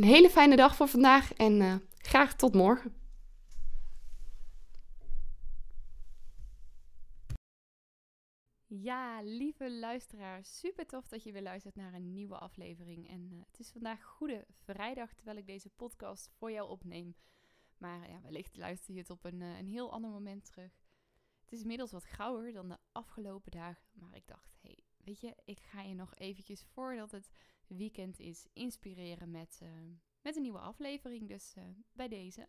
een hele fijne dag voor vandaag en uh, graag tot morgen. Ja, lieve luisteraar, super tof dat je weer luistert naar een nieuwe aflevering. En uh, het is vandaag Goede Vrijdag, terwijl ik deze podcast voor jou opneem. Maar ja, wellicht luister je het op een, uh, een heel ander moment terug. Het is inmiddels wat grauwer dan de afgelopen dagen, maar ik dacht, hey, ik ga je nog eventjes voordat het weekend is inspireren met, uh, met een nieuwe aflevering. Dus uh, bij deze.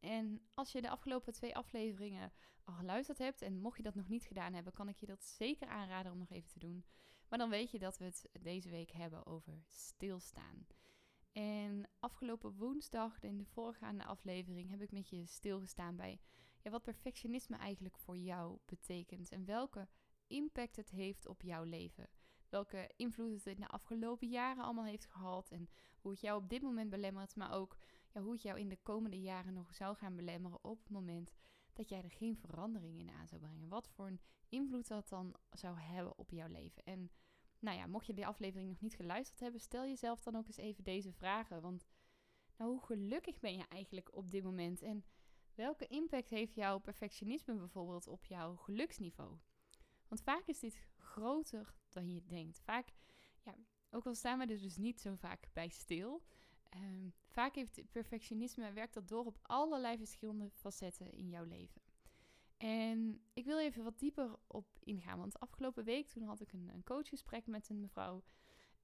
En als je de afgelopen twee afleveringen al geluisterd hebt en mocht je dat nog niet gedaan hebben, kan ik je dat zeker aanraden om nog even te doen. Maar dan weet je dat we het deze week hebben over stilstaan. En afgelopen woensdag, in de voorgaande aflevering, heb ik met je stilgestaan bij ja, wat perfectionisme eigenlijk voor jou betekent en welke impact het heeft op jouw leven. Welke invloed het in de afgelopen jaren allemaal heeft gehad en hoe het jou op dit moment belemmert, maar ook ja, hoe het jou in de komende jaren nog zou gaan belemmeren op het moment dat jij er geen verandering in aan zou brengen. Wat voor een invloed dat dan zou hebben op jouw leven. En nou ja, mocht je die aflevering nog niet geluisterd hebben, stel jezelf dan ook eens even deze vragen. Want nou, hoe gelukkig ben je eigenlijk op dit moment? En welke impact heeft jouw perfectionisme bijvoorbeeld op jouw geluksniveau? Want vaak is dit groter dan je denkt. Vaak, ja, ook al staan we er dus niet zo vaak bij stil. Um, vaak heeft perfectionisme werkt dat door op allerlei verschillende facetten in jouw leven. En ik wil even wat dieper op ingaan. Want afgelopen week toen had ik een, een coachgesprek met een mevrouw.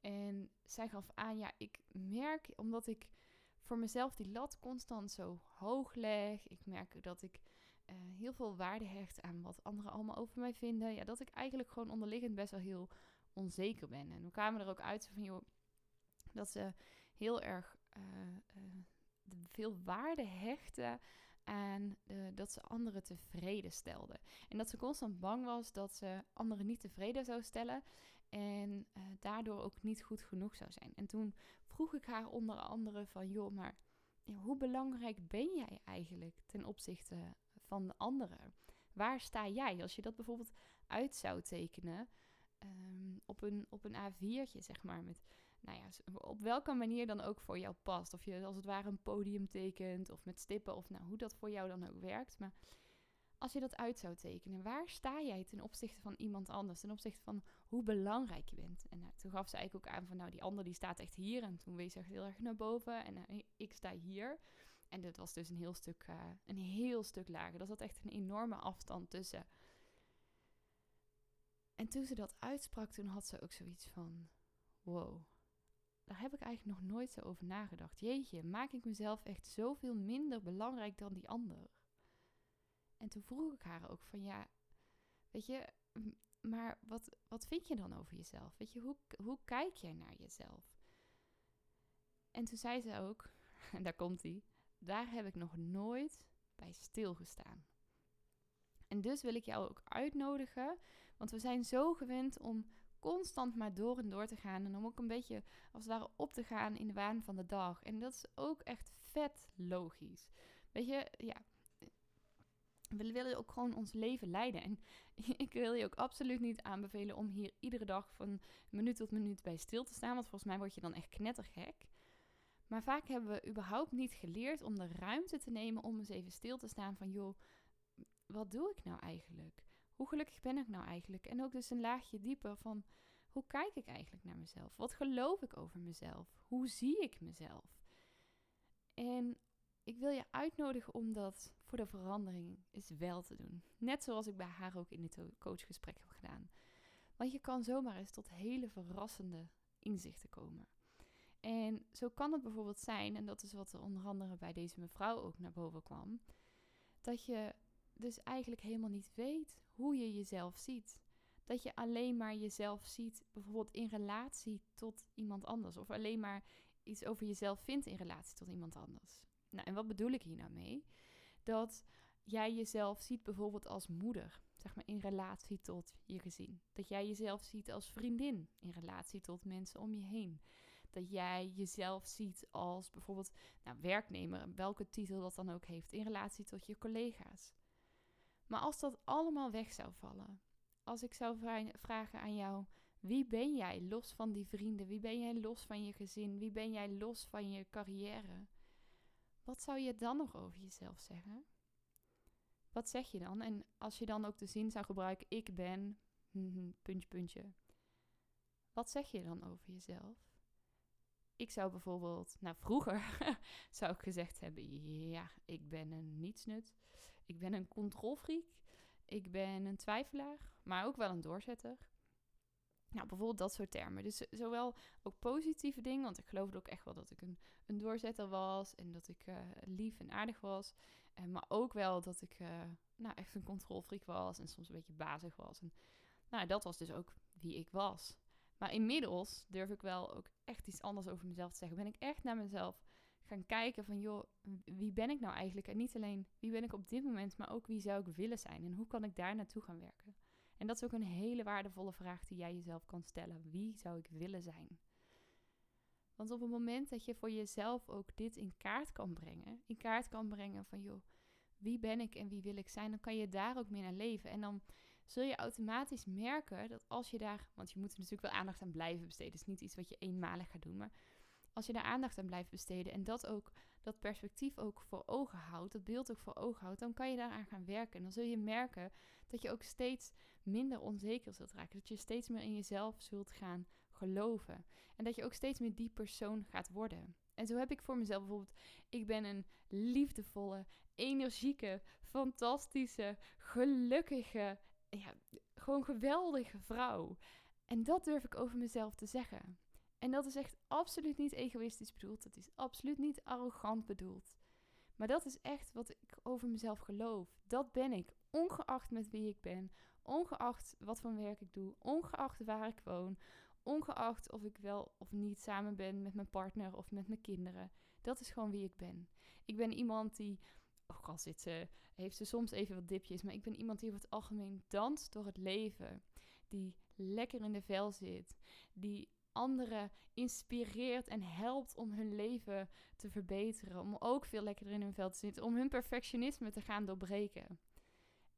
En zij gaf aan, ja, ik merk omdat ik voor mezelf die lat constant zo hoog leg. Ik merk dat ik uh, heel veel waarde hecht aan wat anderen allemaal over mij vinden. Ja, dat ik eigenlijk gewoon onderliggend best wel heel onzeker ben. En we kwamen er ook uit van, joh, dat ze heel erg uh, uh, veel waarde hechten aan dat ze anderen tevreden stelde. En dat ze constant bang was dat ze anderen niet tevreden zou stellen en daardoor ook niet goed genoeg zou zijn. En toen vroeg ik haar onder andere van, joh, maar hoe belangrijk ben jij eigenlijk ten opzichte van de anderen? Waar sta jij? Als je dat bijvoorbeeld uit zou tekenen um, op, een, op een A4'tje, zeg maar, met nou ja, op welke manier dan ook voor jou past. Of je als het ware een podium tekent of met stippen of nou, hoe dat voor jou dan ook werkt. Maar als je dat uit zou tekenen, waar sta jij ten opzichte van iemand anders? Ten opzichte van hoe belangrijk je bent. En nou, toen gaf ze eigenlijk ook aan van nou, die ander die staat echt hier. En toen wees ze echt heel erg naar boven en uh, ik sta hier. En dat was dus een heel stuk, uh, een heel stuk lager. Dat zat echt een enorme afstand tussen. En toen ze dat uitsprak, toen had ze ook zoiets van: wow, daar heb ik eigenlijk nog nooit zo over nagedacht. Jeetje, maak ik mezelf echt zoveel minder belangrijk dan die ander? En toen vroeg ik haar ook van ja, weet je, maar wat, wat vind je dan over jezelf? Weet je, hoe, hoe kijk jij naar jezelf? En toen zei ze ook, en daar komt hij, daar heb ik nog nooit bij stilgestaan. En dus wil ik jou ook uitnodigen, want we zijn zo gewend om constant maar door en door te gaan. En om ook een beetje als het ware op te gaan in de waan van de dag. En dat is ook echt vet logisch. Weet je, ja. We willen ook gewoon ons leven leiden. En ik wil je ook absoluut niet aanbevelen om hier iedere dag van minuut tot minuut bij stil te staan. Want volgens mij word je dan echt knettergek. Maar vaak hebben we überhaupt niet geleerd om de ruimte te nemen om eens even stil te staan van joh, wat doe ik nou eigenlijk? hoe gelukkig ben ik nou eigenlijk? En ook dus een laagje dieper van hoe kijk ik eigenlijk naar mezelf? Wat geloof ik over mezelf? Hoe zie ik mezelf? En ik wil je uitnodigen om dat voor de verandering eens wel te doen. Net zoals ik bij haar ook in het coachgesprek heb gedaan. Want je kan zomaar eens tot hele verrassende inzichten komen. En zo kan het bijvoorbeeld zijn, en dat is wat er onder andere bij deze mevrouw ook naar boven kwam, dat je dus eigenlijk helemaal niet weet hoe je jezelf ziet. Dat je alleen maar jezelf ziet, bijvoorbeeld in relatie tot iemand anders. Of alleen maar iets over jezelf vindt in relatie tot iemand anders. Nou, en wat bedoel ik hier nou mee? Dat jij jezelf ziet bijvoorbeeld als moeder, zeg maar in relatie tot je gezin. Dat jij jezelf ziet als vriendin in relatie tot mensen om je heen. Dat jij jezelf ziet als bijvoorbeeld nou, werknemer, welke titel dat dan ook heeft, in relatie tot je collega's. Maar als dat allemaal weg zou vallen, als ik zou vragen aan jou, Wie ben jij los van die vrienden? Wie ben jij los van je gezin? Wie ben jij los van je carrière? Wat zou je dan nog over jezelf zeggen? Wat zeg je dan? En als je dan ook de zin zou gebruiken, ik ben, puntje, puntje. Wat zeg je dan over jezelf? Ik zou bijvoorbeeld, nou vroeger zou ik gezegd hebben, ja, ik ben een nietsnut. Ik ben een controlfreak. Ik ben een twijfelaar, maar ook wel een doorzetter. Nou, bijvoorbeeld dat soort termen. Dus zowel ook positieve dingen, want ik geloofde ook echt wel dat ik een, een doorzetter was en dat ik uh, lief en aardig was. Uh, maar ook wel dat ik uh, nou, echt een controlfreak was en soms een beetje bazig was. En, nou, dat was dus ook wie ik was. Maar inmiddels durf ik wel ook echt iets anders over mezelf te zeggen. Ben ik echt naar mezelf gaan kijken van, joh, wie ben ik nou eigenlijk? En niet alleen wie ben ik op dit moment, maar ook wie zou ik willen zijn? En hoe kan ik daar naartoe gaan werken? En dat is ook een hele waardevolle vraag die jij jezelf kan stellen. Wie zou ik willen zijn? Want op het moment dat je voor jezelf ook dit in kaart kan brengen, in kaart kan brengen van joh, wie ben ik en wie wil ik zijn, dan kan je daar ook mee naar leven. En dan zul je automatisch merken dat als je daar, want je moet er natuurlijk wel aandacht aan blijven besteden, het is niet iets wat je eenmalig gaat doen, maar als je daar aandacht aan blijft besteden en dat ook, dat perspectief ook voor ogen houdt, dat beeld ook voor ogen houdt, dan kan je daaraan gaan werken. En dan zul je merken dat je ook steeds minder onzeker zult raken. Dat je steeds meer in jezelf zult gaan geloven. En dat je ook steeds meer die persoon gaat worden. En zo heb ik voor mezelf bijvoorbeeld, ik ben een liefdevolle, energieke, fantastische, gelukkige, ja, gewoon geweldige vrouw. En dat durf ik over mezelf te zeggen. En dat is echt absoluut niet egoïstisch bedoeld. Dat is absoluut niet arrogant bedoeld. Maar dat is echt wat ik over mezelf geloof. Dat ben ik, ongeacht met wie ik ben, ongeacht wat voor werk ik doe, ongeacht waar ik woon, ongeacht of ik wel of niet samen ben met mijn partner of met mijn kinderen. Dat is gewoon wie ik ben. Ik ben iemand die, ook al zit ze, heeft ze soms even wat dipjes, maar ik ben iemand die over het algemeen danst door het leven. Die lekker in de vel zit. Die anderen inspireert en helpt om hun leven te verbeteren. Om ook veel lekkerder in hun vel te zitten. Om hun perfectionisme te gaan doorbreken.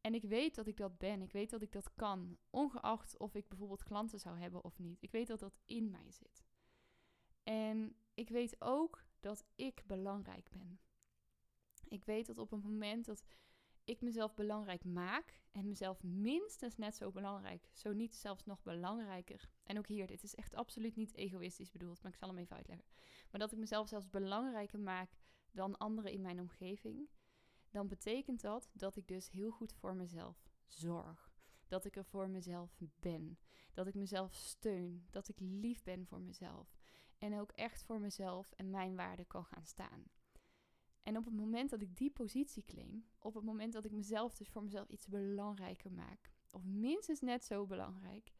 En ik weet dat ik dat ben. Ik weet dat ik dat kan. Ongeacht of ik bijvoorbeeld klanten zou hebben of niet. Ik weet dat dat in mij zit. En ik weet ook dat ik belangrijk ben. Ik weet dat op het moment dat ik mezelf belangrijk maak en mezelf minstens net zo belangrijk, zo niet zelfs nog belangrijker. En ook hier, dit is echt absoluut niet egoïstisch bedoeld, maar ik zal hem even uitleggen. Maar dat ik mezelf zelfs belangrijker maak dan anderen in mijn omgeving, dan betekent dat dat ik dus heel goed voor mezelf zorg. Dat ik er voor mezelf ben. Dat ik mezelf steun. Dat ik lief ben voor mezelf. En ook echt voor mezelf en mijn waarde kan gaan staan. En op het moment dat ik die positie claim, op het moment dat ik mezelf dus voor mezelf iets belangrijker maak, of minstens net zo belangrijk,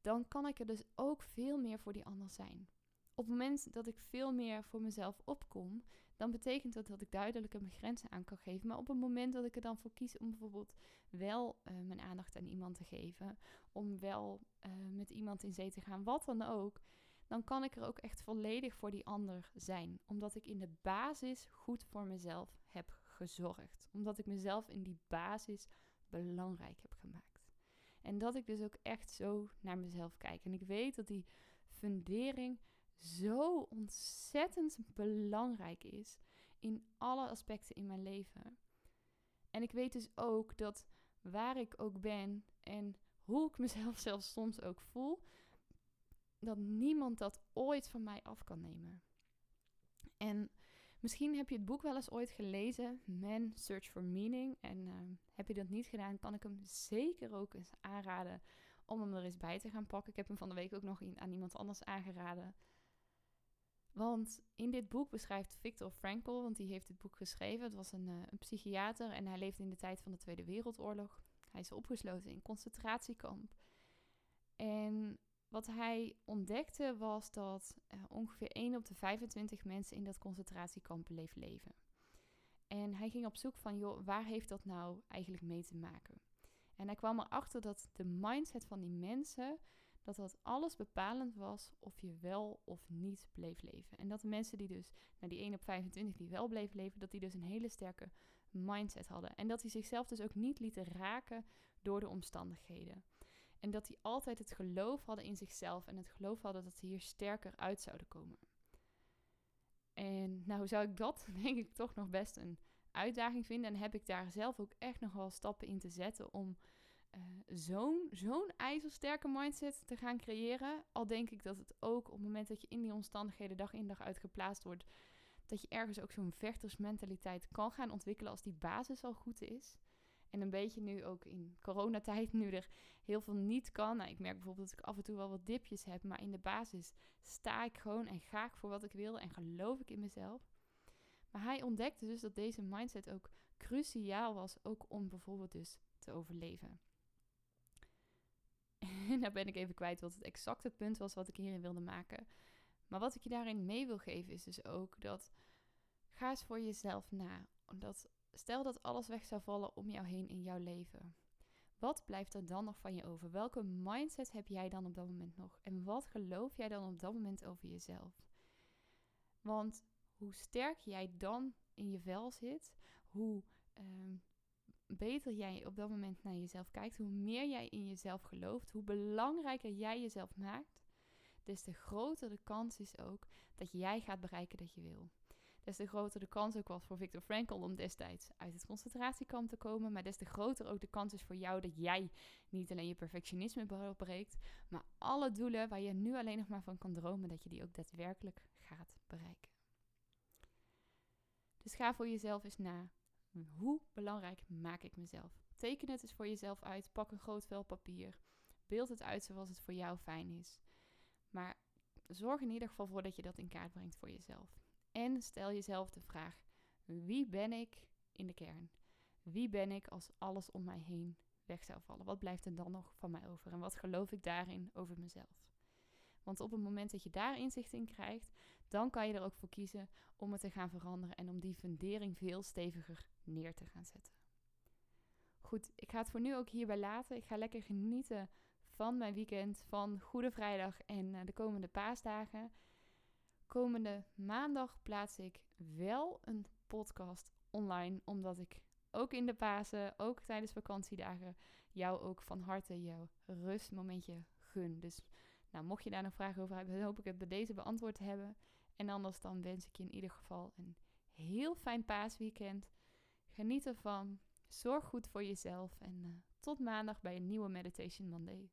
dan kan ik er dus ook veel meer voor die ander zijn. Op het moment dat ik veel meer voor mezelf opkom, dan betekent dat dat ik duidelijker mijn grenzen aan kan geven. Maar op het moment dat ik er dan voor kies om bijvoorbeeld wel uh, mijn aandacht aan iemand te geven, om wel uh, met iemand in zee te gaan, wat dan ook, dan kan ik er ook echt volledig voor die ander zijn. Omdat ik in de basis goed voor mezelf heb gezorgd. Omdat ik mezelf in die basis belangrijk heb gemaakt. En dat ik dus ook echt zo naar mezelf kijk. En ik weet dat die fundering zo ontzettend belangrijk is in alle aspecten in mijn leven. En ik weet dus ook dat waar ik ook ben en hoe ik mezelf zelfs soms ook voel, dat niemand dat ooit van mij af kan nemen. En misschien heb je het boek wel eens ooit gelezen, Man Search for Meaning. En uh, heb je dat niet gedaan, kan ik hem zeker ook eens aanraden om hem er eens bij te gaan pakken. Ik heb hem van de week ook nog aan iemand anders aangeraden. Want in dit boek beschrijft Viktor Frankl, want die heeft dit boek geschreven. Het was een, uh, een psychiater en hij leefde in de tijd van de Tweede Wereldoorlog. Hij is opgesloten in concentratiekamp. En wat hij ontdekte was dat uh, ongeveer 1 op de 25 mensen in dat concentratiekamp bleef leven. En hij ging op zoek van, joh, waar heeft dat nou eigenlijk mee te maken? En hij kwam erachter dat de mindset van die mensen, dat dat alles bepalend was of je wel of niet bleef leven. En dat de mensen die dus, nou die 1 op 25 die wel bleef leven, dat die dus een hele sterke mindset hadden. En dat die zichzelf dus ook niet lieten raken door de omstandigheden. En dat die altijd het geloof hadden in zichzelf en het geloof hadden dat ze hier sterker uit zouden komen. En nou zou ik dat denk ik toch nog best een uitdaging vinden. En heb ik daar zelf ook echt nog wel stappen in te zetten om uh, zo'n zo'n ijzersterke mindset te gaan creëren. Al denk ik dat het ook op het moment dat je in die omstandigheden dag in dag uit geplaatst wordt, dat je ergens ook zo'n vechtersmentaliteit kan gaan ontwikkelen als die basis al goed is. En een beetje nu ook in coronatijd, nu er heel veel niet kan. Nou, ik merk bijvoorbeeld dat ik af en toe wel wat dipjes heb, maar in de basis sta ik gewoon en ga ik voor wat ik wil en geloof ik in mezelf. Maar hij ontdekte dus dat deze mindset ook cruciaal was, ook om bijvoorbeeld dus te overleven. En daar ben ik even kwijt wat het exacte punt was wat ik hierin wilde maken. Maar wat ik je daarin mee wil geven is dus ook dat ga eens voor jezelf na. Omdat stel dat alles weg zou vallen om jou heen in jouw leven. Wat blijft er dan nog van je over? Welke mindset heb jij dan op dat moment nog? En wat geloof jij dan op dat moment over jezelf? Want hoe sterk jij dan in je vel zit, hoe ehm, beter jij op dat moment naar jezelf kijkt, hoe meer jij in jezelf gelooft, hoe belangrijker jij jezelf maakt, des te groter de kans is ook dat jij gaat bereiken dat je wil. Des te groter de kans ook was voor Victor Frankl om destijds uit het concentratiekamp te komen. Maar des te groter ook de kans is voor jou dat jij niet alleen je perfectionisme doorbreekt, maar alle doelen waar je nu alleen nog maar van kan dromen, dat je die ook daadwerkelijk gaat bereiken. Dus ga voor jezelf eens na. Hoe belangrijk maak ik mezelf? Teken het eens voor jezelf uit. Pak een groot vel papier. Beeld het uit zoals het voor jou fijn is. Maar zorg in ieder geval voor dat je dat in kaart brengt voor jezelf. En stel jezelf de vraag: wie ben ik in de kern? Wie ben ik als alles om mij heen weg zou vallen? Wat blijft er dan nog van mij over? En wat geloof ik daarin over mezelf? Want op het moment dat je daar inzicht in krijgt, dan kan je er ook voor kiezen om het te gaan veranderen en om die fundering veel steviger neer te gaan zetten. Goed, ik ga het voor nu ook hierbij laten. Ik ga lekker genieten van mijn weekend, van Goede Vrijdag en eh, de komende paasdagen. Komende maandag plaats ik wel een podcast online, omdat ik ook in de Pasen, ook tijdens vakantiedagen, jou ook van harte jouw rustmomentje gun. Dus nou, mocht je daar nog vragen over hebben, hoop ik het bij deze beantwoord te hebben. En anders dan wens ik je in ieder geval een heel fijn paasweekend. Geniet ervan. Zorg goed voor jezelf. En uh, tot maandag bij een nieuwe Meditation Monday.